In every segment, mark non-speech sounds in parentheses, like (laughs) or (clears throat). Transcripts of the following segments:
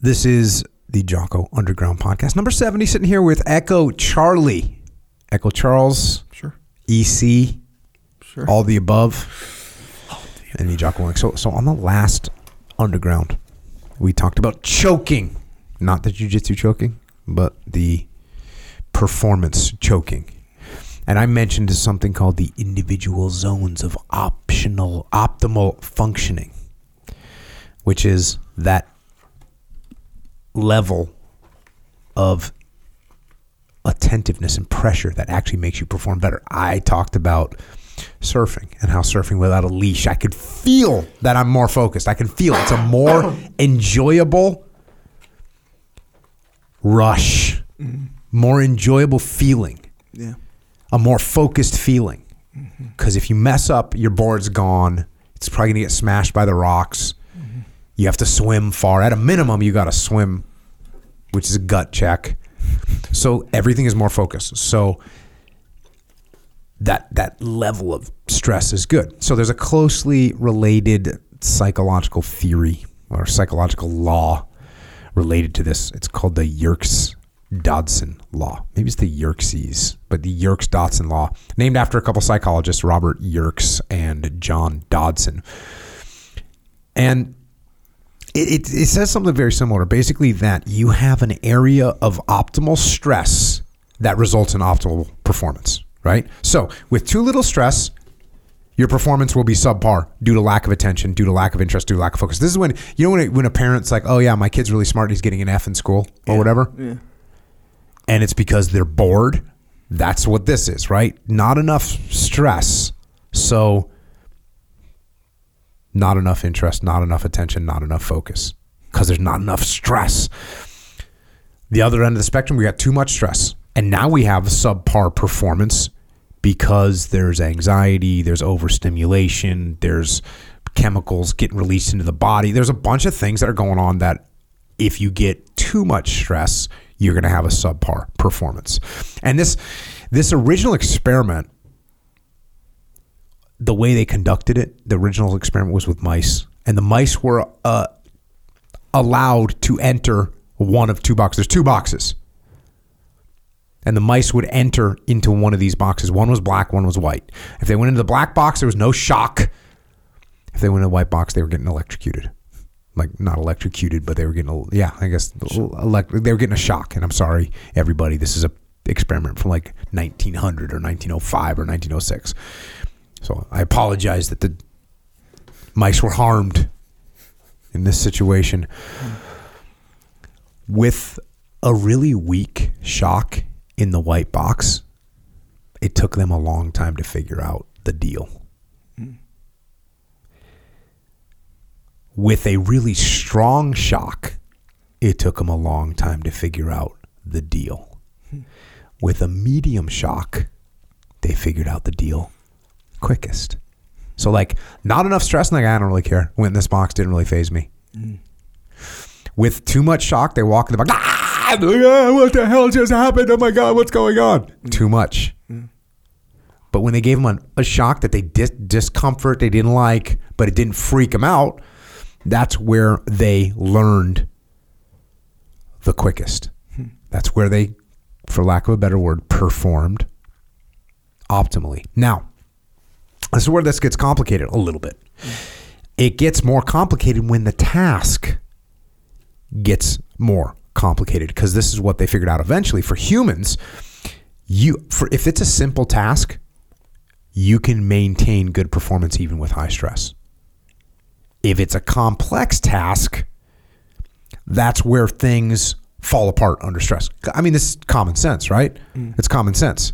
This is the Jocko Underground Podcast, number 70, sitting here with Echo Charlie. Echo Charles, Sure. EC, Sure. all the above, and the Jocko. So, so on the last Underground, we talked about choking. Not the jujitsu choking, but the performance choking. And I mentioned something called the individual zones of optional optimal functioning, which is that level of attentiveness and pressure that actually makes you perform better. I talked about surfing and how surfing without a leash, I could feel that I'm more focused. I can feel it's a more (coughs) enjoyable rush, mm-hmm. more enjoyable feeling, Yeah. a more focused feeling. Mm-hmm. Because if you mess up, your board's gone. It's probably gonna get smashed by the rocks. Mm-hmm. You have to swim far. At a minimum, you got to swim, which is a gut check. So everything is more focused. So that that level of stress is good. So there's a closely related psychological theory or psychological law related to this. It's called the Yerkes Dodson law. Maybe it's the Yerkes, but the Yerkes Dodson law, named after a couple psychologists, Robert Yerkes and John Dodson. And it, it, it says something very similar. Basically, that you have an area of optimal stress that results in optimal performance, right? So, with too little stress, your performance will be subpar due to lack of attention, due to lack of interest, due to lack of focus. This is when you know when, it, when a parent's like, "Oh yeah, my kid's really smart. He's getting an F in school or whatever," Yeah. and it's because they're bored. That's what this is, right? Not enough stress, so not enough interest, not enough attention, not enough focus because there's not enough stress. The other end of the spectrum, we got too much stress. And now we have subpar performance because there's anxiety, there's overstimulation, there's chemicals getting released into the body. There's a bunch of things that are going on that if you get too much stress, you're going to have a subpar performance. And this this original experiment the way they conducted it, the original experiment was with mice, and the mice were uh, allowed to enter one of two boxes. There's two boxes, and the mice would enter into one of these boxes. One was black, one was white. If they went into the black box, there was no shock. If they went in the white box, they were getting electrocuted. Like not electrocuted, but they were getting, a, yeah, I guess elect, they were getting a shock. And I'm sorry, everybody, this is a experiment from like 1900 or 1905 or 1906. So I apologize that the mice were harmed in this situation. With a really weak shock in the white box, it took them a long time to figure out the deal. With a really strong shock, it took them a long time to figure out the deal. Hmm. With a medium shock, they figured out the deal quickest. So like not enough stress, and like I don't really care. Went in this box, didn't really faze me. Mm. With too much shock, they walk in the box. Ah, ah, what the hell just happened? Oh my god, what's going on? Mm. Too much. Mm. But when they gave them a, a shock that they dis- discomfort they didn't like, but it didn't freak them out, that's where they learned the quickest. Hmm. That's where they, for lack of a better word, performed optimally. Now, this is where this gets complicated a little bit. It gets more complicated when the task gets more complicated because this is what they figured out eventually for humans. You for if it's a simple task, you can maintain good performance even with high stress. If it's a complex task, that's where things fall apart under stress. I mean, this is common sense, right? Mm. It's common sense.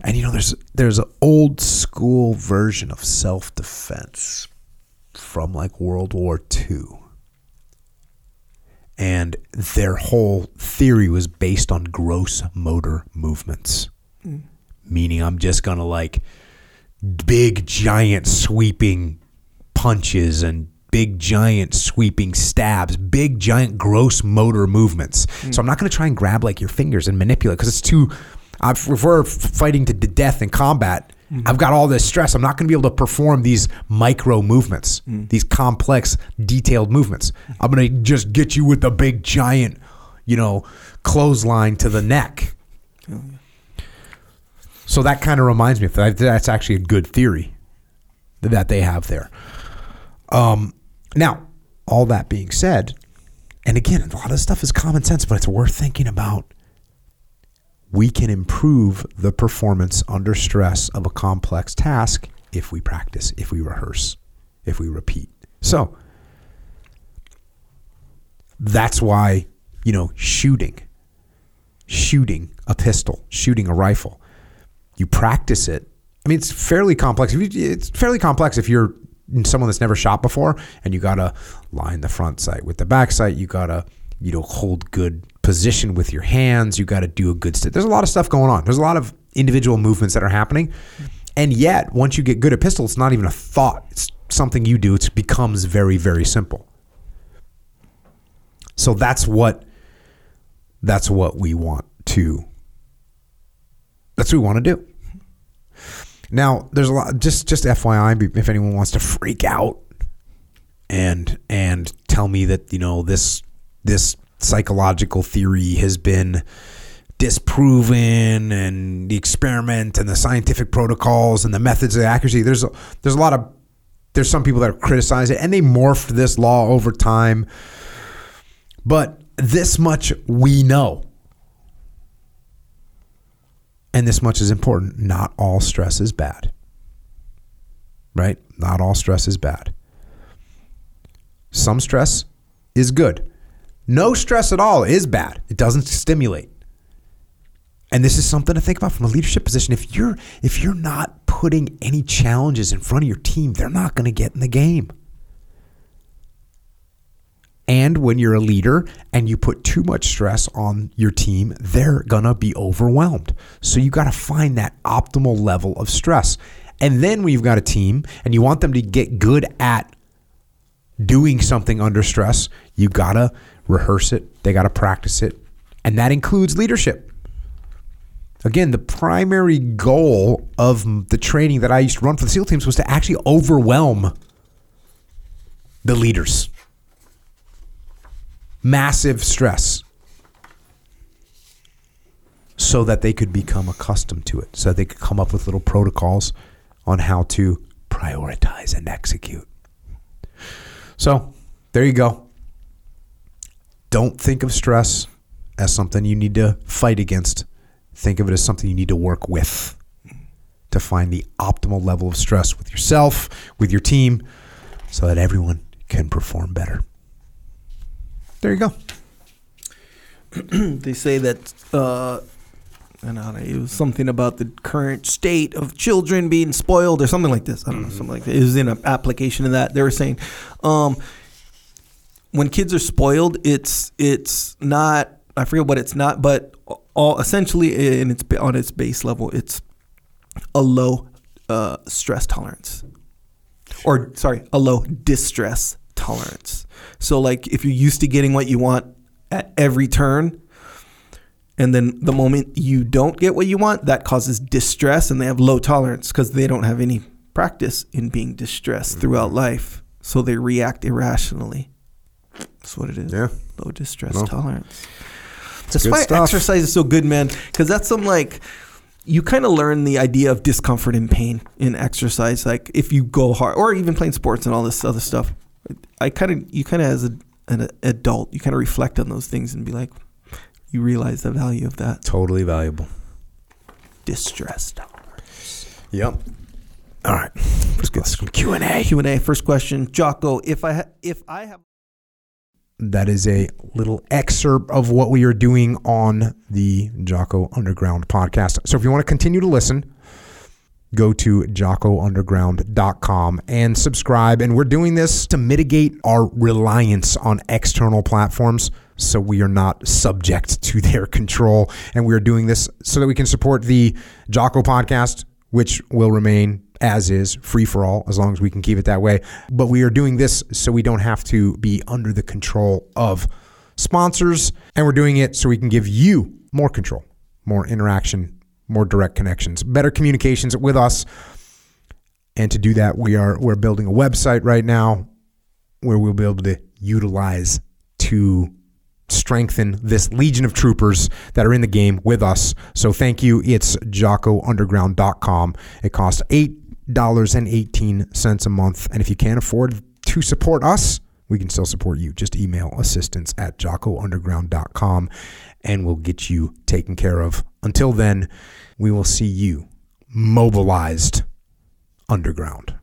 And you know, there's there's an old school version of self defense from like World War II. And their whole theory was based on gross motor movements. Hmm. Meaning I'm just gonna like big giant sweeping punches and big giant sweeping stabs, big giant gross motor movements. Hmm. So I'm not going to try and grab like your fingers and manipulate because it's too. Uh, if we're fighting to the death in combat, I've got all this stress. I'm not going to be able to perform these micro movements, these complex, detailed movements. I'm going to just get you with a big, giant, you know, clothesline to the neck. So that kind of reminds me of that. That's actually a good theory that they have there. Um, now, all that being said, and again, a lot of stuff is common sense, but it's worth thinking about. We can improve the performance under stress of a complex task if we practice, if we rehearse, if we repeat. So that's why, you know, shooting, shooting a pistol, shooting a rifle, you practice it. I mean, it's fairly complex. It's fairly complex if you're someone that's never shot before and you gotta line the front sight with the back sight. You gotta you know hold good position with your hands. You gotta do a good. St- There's a lot of stuff going on. There's a lot of individual movements that are happening, and yet once you get good at pistol, it's not even a thought. It's something you do. It becomes very very simple. So that's what that's what we want to that's what we want to do. Now, there's a lot. Just just FYI, if anyone wants to freak out and and tell me that you know this this psychological theory has been disproven and the experiment and the scientific protocols and the methods of accuracy. There's a, there's a lot of there's some people that criticize it and they morphed this law over time. But this much we know and this much is important not all stress is bad. Right? Not all stress is bad. Some stress is good. No stress at all is bad. It doesn't stimulate. And this is something to think about from a leadership position. If you're if you're not putting any challenges in front of your team, they're not going to get in the game. And when you're a leader and you put too much stress on your team, they're going to be overwhelmed. So you got to find that optimal level of stress. And then when you've got a team and you want them to get good at doing something under stress, you got to rehearse it, they got to practice it. And that includes leadership. Again, the primary goal of the training that I used to run for the SEAL teams was to actually overwhelm the leaders massive stress so that they could become accustomed to it, so they could come up with little protocols on how to prioritize and execute. So there you go. Don't think of stress as something you need to fight against. Think of it as something you need to work with to find the optimal level of stress with yourself, with your team, so that everyone can perform better there you go. (clears throat) they say that uh, know it was something about the current state of children being spoiled or something like this. I don't know, something like that. It was in an application of that. They were saying um, when kids are spoiled, it's it's not. I forget what it's not, but all essentially in its on its base level, it's a low uh, stress tolerance, or sorry, a low distress tolerance. So like if you're used to getting what you want at every turn, and then the moment you don't get what you want, that causes distress, and they have low tolerance because they don't have any practice in being distressed mm-hmm. throughout life. So they react irrationally. That's what it is. Yeah. Low distress no. tolerance. That's why exercise is so good, man. Because that's some like you kind of learn the idea of discomfort and pain in exercise. Like if you go hard, or even playing sports and all this other stuff. I kind of you kind of as a, an adult you kind of reflect on those things and be like, you realize the value of that. Totally valuable. Distress tolerance. Yep. All right. Let's get some Q and A. Q and A. First question, Jocko. If I ha- if I have that is a little excerpt of what we are doing on the Jocko Underground podcast. So if you want to continue to listen, go to jockounderground.com and subscribe. And we're doing this to mitigate our reliance on external platforms so we are not subject (laughs) to their control. And we are doing this so that we can support the Jocko podcast, which will remain as is, free for all, as long as we can keep it that way. But we are doing this so we don't have to be under the control of sponsors. And we're doing it so we can give you more control, more interaction more direct connections, better communications with us. And to do that, we are we're building a website right now where we'll be able to utilize to strengthen this legion of troopers that are in the game with us. So thank you. It's jockounderground.com. It costs $8.18 cents a month. And if you can't afford to support us, we can still support you. Just email assistance at jockounderground.com and we'll get you taken care of. Until then, we will see you mobilized underground.